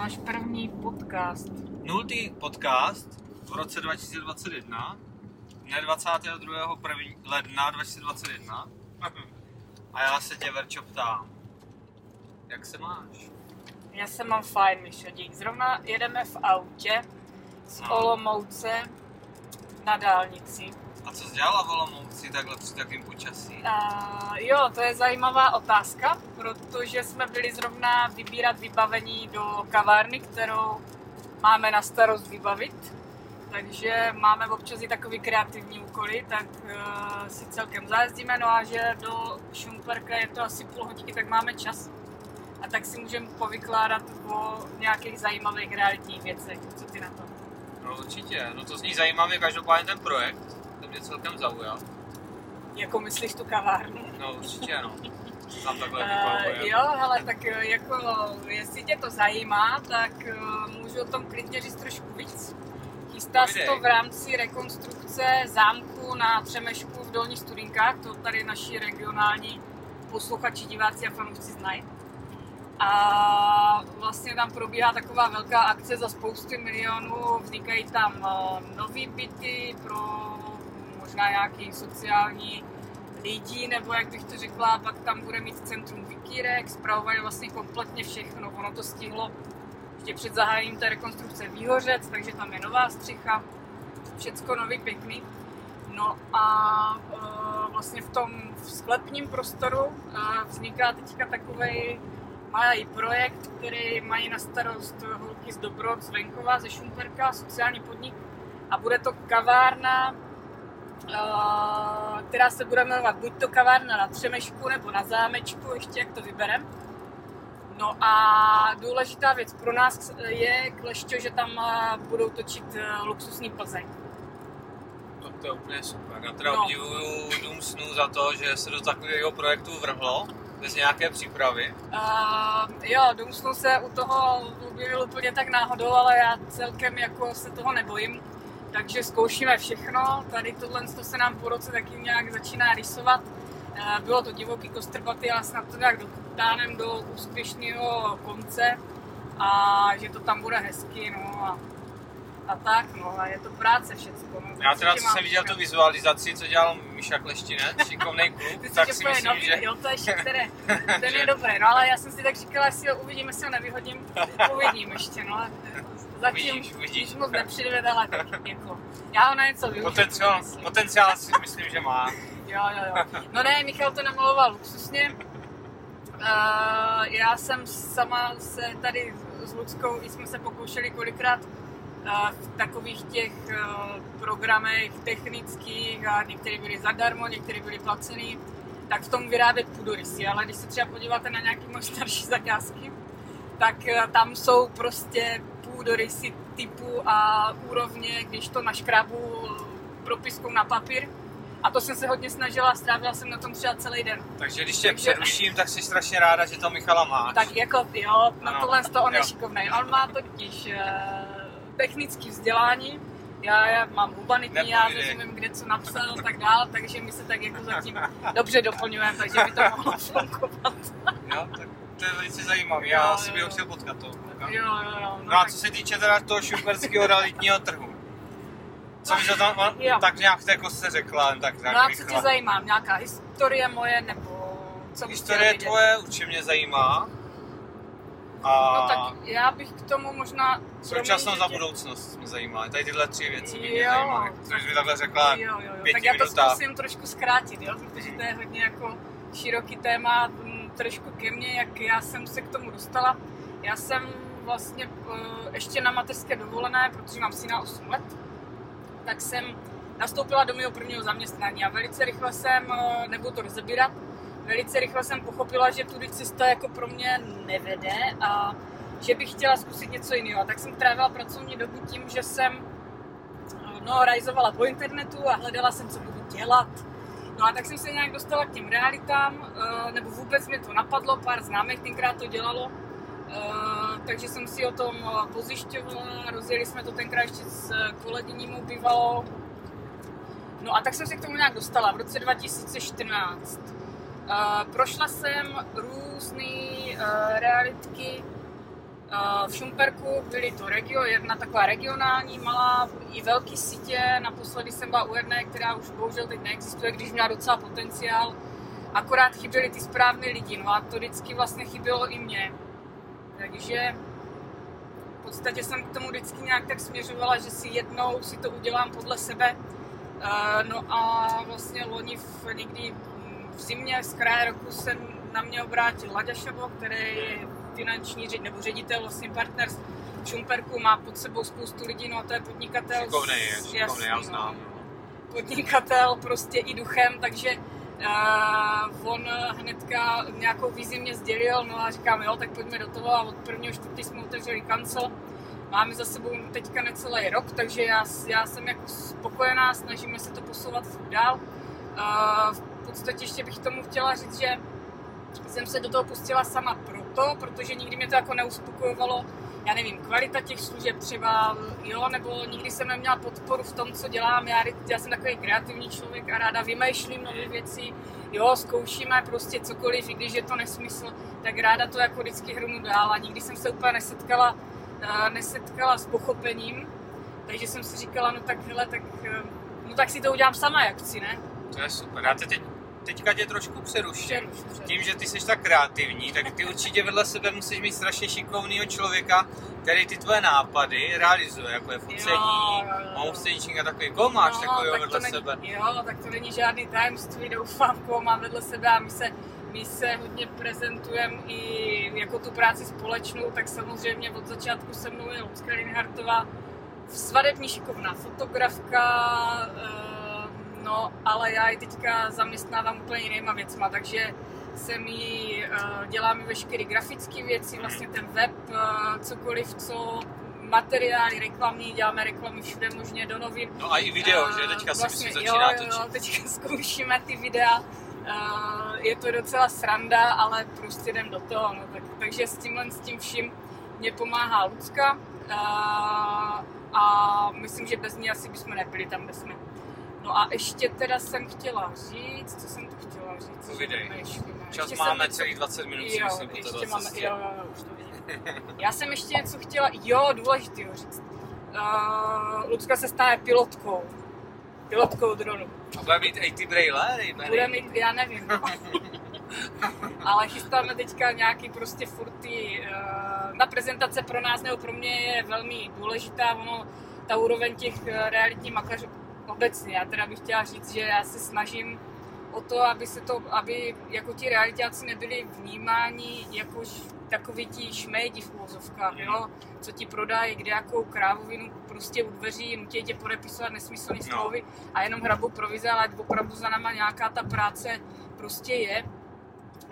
Váš první podcast. Nultý podcast v roce 2021, ne 22. první- ledna 2021. A já se tě, Verčo, ptám, jak se máš? Já se mám fajn, Mišo, dík. Zrovna jedeme v autě z No. Olomouce na dálnici. A co jsi dělala v Olomouci takhle při takovým počasí? A jo, to je zajímavá otázka, protože jsme byli zrovna vybírat vybavení do kavárny, kterou máme na starost vybavit. Takže máme občas i takový kreativní úkoly, tak uh, si celkem zajezdíme, no a že do Šumperka je to asi půl hodinky, tak máme čas. A tak si můžeme povykládat o nějakých zajímavých realitních věcech. Co ty na to? No určitě, no to zní zajímavě, každopádně ten projekt, mě celkem zaujal. Jako myslíš tu kavárnu? No určitě, no. Tam takhle Uh, jo, ale tak eh, jako, jestli tě to zajímá, tak uh, můžu o tom klidně říct trošku víc. Chystá se to v rámci rekonstrukce zámku na Třemešku v Dolních Studinkách, to tady naši regionální posluchači, diváci a fanoušci znají. A vlastně tam probíhá taková velká akce za spousty milionů, vznikají tam nový byty pro možná nějaký sociální lidí, nebo jak bych to řekla, pak tam bude mít centrum Vikírek, zpravovat vlastně kompletně všechno. Ono to stihlo ještě před zahájením té rekonstrukce Výhořec, takže tam je nová střicha, všecko nový, pěkný. No a e, vlastně v tom v sklepním prostoru e, vzniká teďka takový malý projekt, který mají na starost holky z Dobrod, z Venkova, ze Šumperka, sociální podnik. A bude to kavárna, která se bude jmenovat buď to kavárna na Třemešku nebo na Zámečku, ještě jak to vyberem. No a důležitá věc pro nás je, Klešťo, že tam budou točit uh, luxusní Plzeň. No, to je úplně super. Já teda No. obdivuju Dům snů za to, že se do takového projektu vrhlo, bez nějaké přípravy. Uh, jo, Dům snů se u toho objevil úplně tak náhodou, ale já celkem jako se toho nebojím. Takže zkoušíme všechno. Tady tohle to se nám po roce taky nějak začíná rysovat. Eh, Bylo to divoký kostrbaty, ale snad to nějak dotáhneme do úspěšného konce a že to tam bude hezky, no a, a tak, no a je to práce všecko. No, Já teda, co jsem viděl tu vizualizaci, co dělal Míša Kleštinec, šikovnej kluk, Ty tak si myslím, nový, že... jo, to je které, ten je dobrý, no ale já jsem si tak říkala, jestli ho uvidím, jestli ho nevyhodím, uvidím ještě, no. Zatím Uvidíš, uvidíš. už moc nepřidvěd, ale tak jako, já ho na něco využiju. Potenciál, potenciál si myslím, že má. Jo, jo, jo. No ne, Michal to namaloval luxusně. Uh, já jsem sama se tady s Ludskou jsme se pokoušeli kolikrát uh, v takových těch uh, programech technických a některé byly zadarmo, některé byly placený, tak v tom vyrábět půdorysy, ale když se třeba podíváte na nějaké moje starší zakázky, tak eh, tam jsou prostě půdorysy typu a úrovně, když to naškrábu propiskou na papír. A to jsem se hodně snažila, strávila jsem na tom třeba celý den. Takže když tě Takže- přeruším, tak jsi strašně ráda, že to Michala máš. Tak jako, jo, na Ano, tohle to on je. On má totiž uh, technické vzdělání, já, já mám humanitní, já rozumím, kde co napsal a tak dál, takže my se tak jako zatím dobře doplňujeme, takže by to mohlo fungovat. Jo, tak to je velice zajímavé, já Jo, si jo, bych jo. ho chtěl potkat toho kluka. Jo, jo, jo. No a tak- co se týče teda toho šumperského realitního trhu, co bys o tom, Jo. tak nějak jako se řekla, tak No nějak a co tě zajímá? Nějaká historie moje, nebo co bys Historie tvoje určitě mě zajímá. A No tak já bych k tomu možná... současnost promiň, a že tě- budoucnost mě zajímá. Tady tyhle tři věci by mě Jo. zajímaly. Co bys mi takhle řekla Jo, jo, jo. Tak já to zkusím trošku zkrátit, jo? protože to je hodně jako široký téma, trošku ke mně, jak já jsem se k tomu dostala. Já jsem vlastně eh, ještě na mateřské dovolené, protože mám syna 8 let, tak jsem nastoupila do mého prvního zaměstnání a velice rychle jsem, eh, nebudu to rozebírat, velice rychle jsem pochopila, že tudy cesta jako pro mě nevede a že bych chtěla zkusit něco jiného. Tak jsem trávila pracovní dobu tím, že jsem no, rajzovala po internetu a hledala jsem, co budu dělat. No a tak jsem se nějak dostala k těm realitám, eh, nebo vůbec mě to napadlo, pár známých tenkrát to dělalo, Eh, takže jsem si o tom eh, pozjišťovala, rozjeli jsme to tenkrát ještě s kolegyní mou. No a tak jsem se k tomu nějak dostala v roce 2014. Eh, prošla jsem různé realitky, v Šumperku byly to regio, jedna taková regionální, malá i velký sítě. Naposledy jsem byla u jedné, která už bohužel teď neexistuje, když měla docela potenciál. Akorát chyběly ty správné lidi, no a to vždycky vlastně chybělo i mně. Takže v podstatě jsem k tomu vždycky nějak tak směřovala, že si jednou si to udělám podle sebe. Uh, no a vlastně loni v, někdy v zimě z kraje roku se na mě obrátil Laďa Šabo, který je finanční řed, nebo ředitel vlastně partner v Šumperku, má pod sebou spoustu lidí, no a to je podnikatel. Šikovnej je, šikovnej, já znám. No, podnikatel prostě i duchem, takže uh, on hnedka nějakou vizi mě sdělil, no a říkám, jo, tak pojďme do toho a od prvního čtvrtý jsme otevřeli kancel. Máme za sebou teďka necelý rok, takže já, já jsem jako spokojená, snažíme se to posouvat dál. Uh, v podstatě ještě bych tomu chtěla říct, že jsem se do toho pustila sama proto, protože nikdy mě to jako neuspokojovalo, já nevím, kvalita těch služeb třeba, jo, nebo nikdy jsem neměla podporu v tom, co dělám. Já, já jsem takový kreativní člověk a ráda vymýšlím nové věci, jo, zkoušíme prostě cokoliv, i když je to nesmysl, tak ráda to jako vždycky hrnu dál a nikdy jsem se úplně nesetkala, uh, nesetkala s pochopením, takže jsem si říkala, no tak hele, tak, uh, no tak si to udělám sama, jak chci, ne? To je super. Já te teď teďka tě trošku přeruším. Tím, že ty jsi tak kreativní, tak ty určitě vedle sebe musíš mít strašně šikovného člověka, který ty tvoje nápady realizuje, jako je focení, moustaging a takový. Koho máš no, takového tak vedle není, sebe? Jo, tak to není žádný tajemství, doufám, koho mám vedle sebe a my se, my se hodně prezentujeme i jako tu práci společnou, tak samozřejmě od začátku se mnou je Lucka Linhartová, svadební šikovná fotografka, eh, No, ale já ji teďka zaměstnávám úplně jinýma věcma, takže se mi uh, děláme veškeré grafické věci, vlastně ten web, uh, cokoliv, co materiály reklamní, děláme reklamy všude možně do novin. No a i video, uh, že teďka vlastně, si začíná jo, točit. Jo, teďka zkoušíme ty videa. Uh, je to docela sranda, ale prostě jdem do toho. No, tak, takže s tímhle, s tím vším mě pomáhá Lucka. Uh, a myslím, že bez ní asi bychom nebyli tam, kde jsme. No a ještě teda jsem chtěla říct, co jsem to chtěla říct? Povídej. Čas ještě máme celý 20 minut, jo, myslím, po ještě máme, jo, jo, jo, už to vidím. Já jsem ještě něco chtěla, jo, důležitý říct. Uh, Lucka se stane pilotkou. Pilotkou dronu. A bude mít i ty brejle? Bude mít, já nevím. Ale chystáme teďka nějaký prostě furty. Uh, na prezentace pro nás nebo pro mě je velmi důležitá. Ono, ta úroveň těch eh, realitních makléřů obecně. Já teda bych chtěla říct, že já se snažím o to, aby se to, aby jako ti realitáci nebyli vnímáni jako takový ti šmejdi v úvozovkách, jo? co ti prodají, kde jakou krávovinu prostě u dveří, nutí tě podepisovat nesmyslné no. smlouvy a jenom hrabu provize, ale opravdu za náma nějaká ta práce prostě je.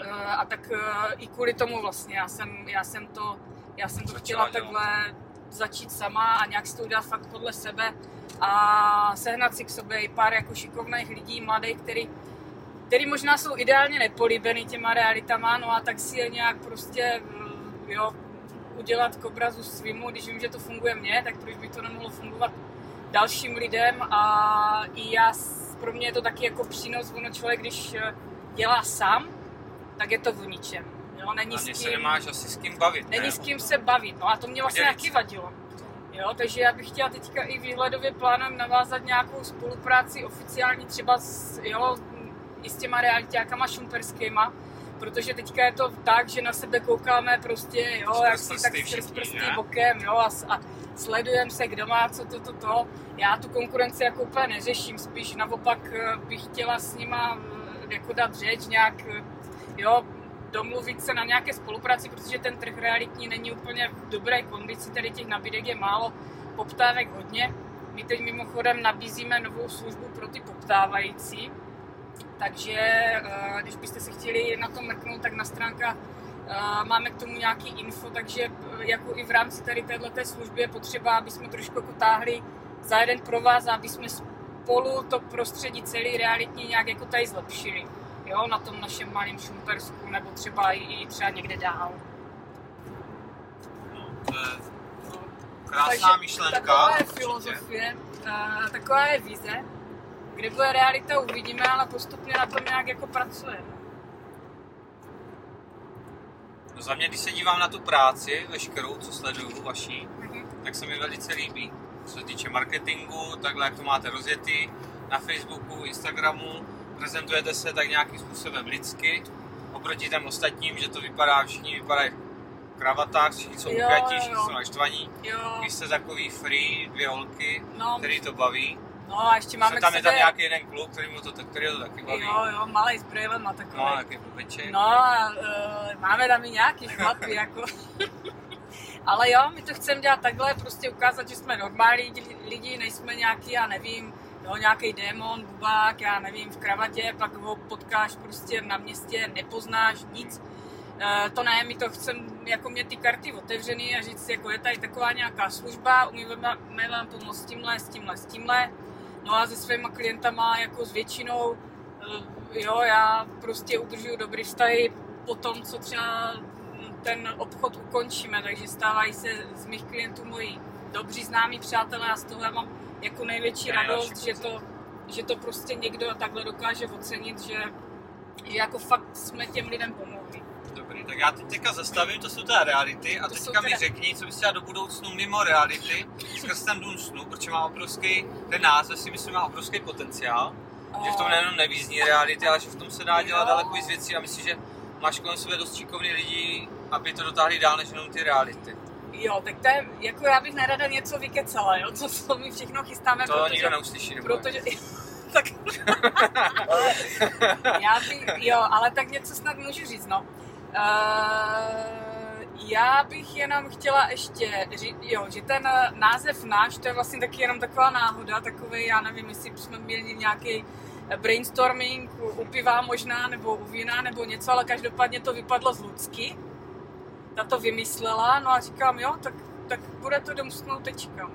Eh, a tak eh, i kvůli tomu vlastně já jsem, já jsem to, já jsem to chtěla takhle začít sama a nějak si to udělat fakt podle sebe a sehnat si k sobě i pár jako šikovných lidí, mladých, který, který možná jsou ideálně nepolíbený těma realitama, no a tak si je nějak prostě, mm, jo, udělat k obrazu svýmu, když vím, že to funguje mně, tak proč by to nemohlo fungovat dalším lidem? A i já, pro mě je to taky jako přínos, ono člověk, když eh, dělá sám, tak je to v ničem. Jo, není s kým, se nemáš asi s kým bavit. Není ne? s kým se bavit, no a to mě vlastně taky vadilo. Jo, takže já bych chtěla teďka i výhledově plánem navázat nějakou spolupráci oficiální třeba s, jo, i s těma realitákama šumperskýma, protože teďka je to tak, že na sebe koukáme prostě, jo, jak si tak s prsty bokem, jo, a, a sledujeme se, kdo má co to, to, to. Já tu konkurenci jako úplně neřeším, spíš naopak eh, bych chtěla s nima eh, jako dát řeč nějak, eh, jo, domluvit se na nějaké spolupráci, protože ten trh realitní není úplně v dobré kondici, tady těch nabídek je málo, poptávek hodně. My teď mimochodem nabízíme novou službu pro ty poptávající, takže eh, když byste si chtěli na to mrknout, tak na stránkách eh, máme k tomu nějaký info, takže eh, jako i v rámci tady této služby je potřeba, aby jsme trošku jako táhli za jeden pro vás, aby jsme spolu to prostředí celý realitní nějak jako tady zlepšili jo, na tom našem malém Šumpersku, nebo třeba i třeba někde dál. No, to je krásná Takže myšlenka. Taková je filozofie, taková je vize. Kde bude realita, uvidíme, ale postupně na tom nějak jako pracujeme. No za mě, když se dívám na tu práci, veškerou, co sleduju vaší, Mhm. tak se mi velice líbí. Co se týče marketingu, takhle jak to máte rozjetý na Facebooku, Instagramu, prezentujete se tak nějakým způsobem lidsky, oproti těm ostatním, že to vypadá, všichni vypadají v kravatách, všichni jsou jo, všichni jo. jsou naštvaní. Jo, Vy jste takový free, dvě holky, no, který to baví. no a ještě máme tam k je tam nějaký jeden kluk, který mu to, který to taky baví. Jo, jo, malý s a takový. No, jaký blbeček. No, a, uh, máme tam i nějaký chlapy, jako. Ale jo, my to chceme dělat takhle, prostě ukázat, že jsme normální lidi, nejsme nějaký, já nevím, jo, nějaký démon, bubák, já nevím, v kravatě, pak ho potkáš prostě na městě, nepoznáš nic. Uh, to ne, my to chceme jako mě ty karty otevřený a říct, jako je tady taková nějaká služba, umíme vám pomoct s tímhle, s tímhle, s tímhle. No a se svýma klientama jako s většinou, eh, jo, já prostě udržuju dobrý vztahy po tom, co třeba ten obchod ukončíme, takže stávají se z mých klientů moji dobří známí přátelé a z toho já mám jako největší radost, že to, že to prostě někdo takhle dokáže ocenit, že, že jako fakt jsme těm lidem pomohli. Dobrý, tak já teď teďka zastavím, to jsou teda reality a To teďka mi teda- řekni, co bys chtěla do budoucnu mimo reality, skrz ten dům snu, protože má obrovský, ten název si myslím má obrovský potenciál, že v tom nejenom nevízní reality, ale že v tom se dá dělat Jo. daleko víc věcí a myslím, že máš kolem sebe dost šikovný lidí, aby to dotáhli dál než jenom ty reality. Jo, tak to je, jako já bych nerada něco vykecala, jo, co, co my všechno chystáme, To protože, nikdo neuslyší, nebo protože, tak, já bych, jo, ale tak něco snad můžu říct, no. Uh, já bych jenom chtěla ještě říct, jo, že ten název náš, to je vlastně taky jenom taková náhoda, takový, já nevím, jestli jsme měli nějaký brainstorming u, u piva možná, nebo u vína, nebo něco, ale každopádně to vypadlo z Lucky. Ta to vymyslela, no a říkám, jo, tak, tak bude to dom snu tečka.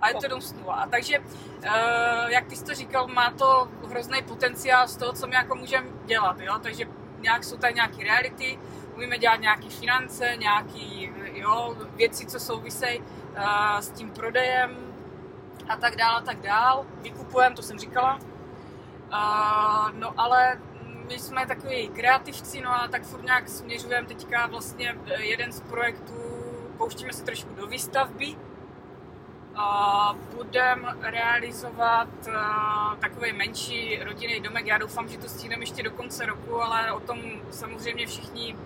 A je to dom snu. A takže, uh, jak ty jsi to říkal, má to hrozný potenciál z toho, co my jako můžeme dělat, jo, takže nějak jsou tady nějaký reality, umíme dělat nějaké finance, nějaké jo, věci, co souvisejí uh, s tím prodejem a tak dál a tak dál. Vykupujeme, to jsem říkala. Uh, no ale my jsme takový kreativci, no a tak furt nějak směřujeme teďka vlastně eh, jeden z projektů, pouštíme se trošku do výstavby, a budeme realizovat uh, takový menší rodinný domek. Já doufám, že to stihneme ještě do konce roku, ale o tom samozřejmě všichni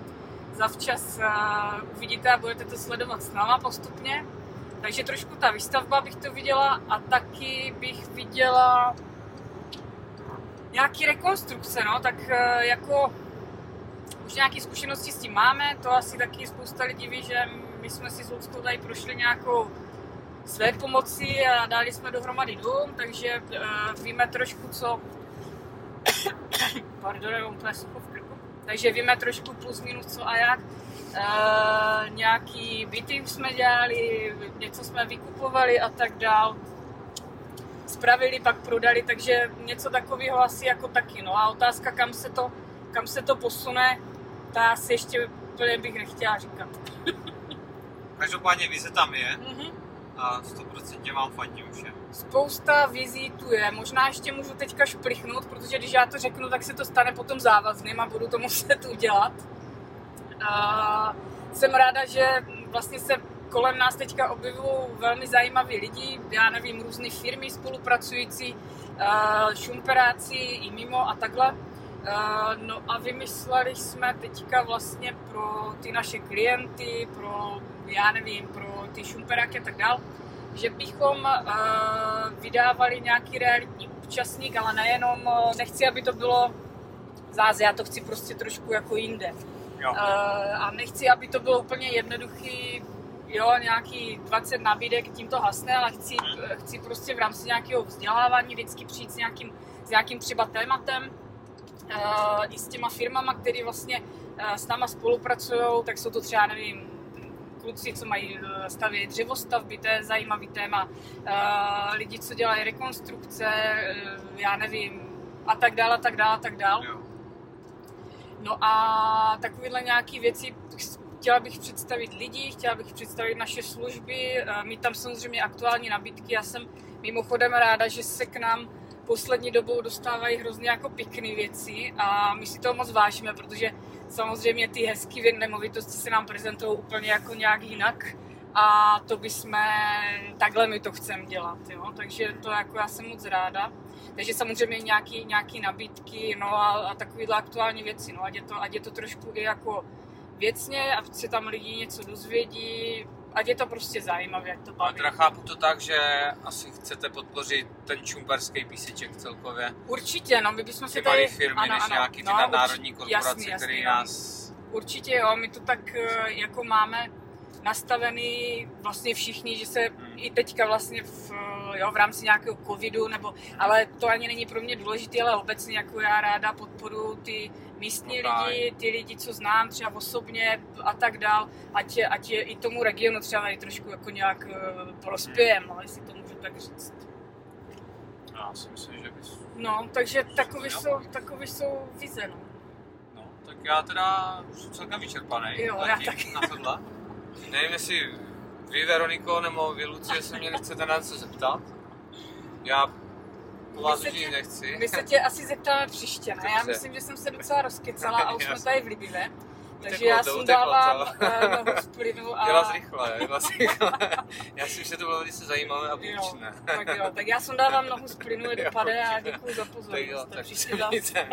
zavčas uh, uvidíte a budete to sledovat s náma postupně. Takže trošku ta výstavba bych to viděla a taky bych viděla nějaký rekonstrukce, no, tak uh, jako už nějaké zkušenosti s tím máme, to asi taky spousta lidí ví, že my jsme si s Luckou tady prošli nějakou své pomoci a dali jsme dohromady dům, takže uh, víme trošku, co... Pardon, mám úplně sucho v krku. Takže víme trošku plus minus co a jak. Uh, nějaký byty jsme dělali, něco jsme vykupovali a tak dál. Spravili, pak prodali, takže něco takového asi jako taky. No a otázka, kam se to, kam se to posune, ta asi ještě úplně bych nechtěla říkat. Každopádně vize tam je Mhm. a 100% vám fandím všem. Spousta vizí tu je. Možná ještě můžu teďka šplichnout, protože když já to řeknu, tak se to stane potom závazným a budu to muset udělat. A jsem ráda, že vlastně se kolem nás teďka objevují velmi zajímaví lidi, já nevím, různé firmy spolupracující, eh, šumperáci i mimo a takhle. Eh, No a vymysleli jsme teďka vlastně pro ty naše klienty, pro, já nevím, pro ty šumperáky a tak dál, že bychom uh, vydávali nějaký realitní účastník, ale nejenom, nechci, aby to bylo zase, já to chci prostě trošku jako jinde. Jo. A nechci, aby to bylo úplně jednoduchý, jo, nějaký 20 nabídek, tím to hasne, ale chci, chci prostě v rámci nějakého vzdělávání vždycky přijít s nějakým, s nějakým třeba tématem, uh, i s těma firmama, které vlastně uh, s náma spolupracují, tak jsou to třeba, nevím, kluci, co mají eh, stavět dřevostavby, to je zajímavý téma. Uh, lidi, co dělají rekonstrukce, uh, já nevím, a tak dále, a tak dále, a tak dále. No a takovéhle nějaké věci chtěla bych představit lidi, chtěla bych představit naše služby, eh, mít tam samozřejmě aktuální nabídky. Já jsem mimochodem ráda, že se k nám poslední dobou dostávají hrozně jako pěkné věci a my si toho moc vážíme, protože samozřejmě ty hezké nemovitosti se nám prezentují úplně jako nějak jinak a to bychom, takhle my to chceme dělat, jo? takže to jako já jsem moc ráda. Takže samozřejmě nějaký, nějaký nabídky no a, a takovéhle aktuální věci, no ať je, to, ať je to trošku i jako věcně, ať se tam lidi něco dozvědí, ať je to prostě zajímavé, ať to baví. Ale teda chápu to tak, že asi chcete podpořit ten čumperský píseček celkově. Určitě, no my bychom Ty si tady... firmy, ano, než ano, nějaký ty no, nadnárodní určitě, korporace, jasný, jasný, které no. nás... Určitě jo, my to tak eh, jako máme nastavený vlastně všichni, že se Hmm. i teďka vlastně v, eh, jo, v rámci nějakého covidu, nebo, ale to ani není pro mě důležité, ale obecně jako já ráda podporu ty místní No tak. lidi, ty lidi, co znám třeba osobně a tak dál, ať ať je i tomu regionu třeba tady trošku jako nějak eh, prospějem, Hmm. ale jestli to můžu tak říct. Já si myslím, že bys... No, takže takový jsou, takový jsou vize, no. No, tak já teda jsem celkem vyčerpaný. Jo, já taky. Na tohle. Nevím, jestli vy, Veroniko, nebo vy, Lucie, se mě nechcete na něco zeptat. Já po vás už tě- nechci. My se tě asi zeptáme příště, ne? Já myslím, že jsem se docela rozkecala a už jsme tady v Libive. Takže já uteklo dávám to. nohu z plynu a... Jela zrychle, jela zrychle. Já si myslím, že to bylo velice zajímavé a poučné. tak jo, tak já jsem dávám nohu z plynu, jedu Jo, pade a děkuji za Tak jo, pozornost. tak příště se zase.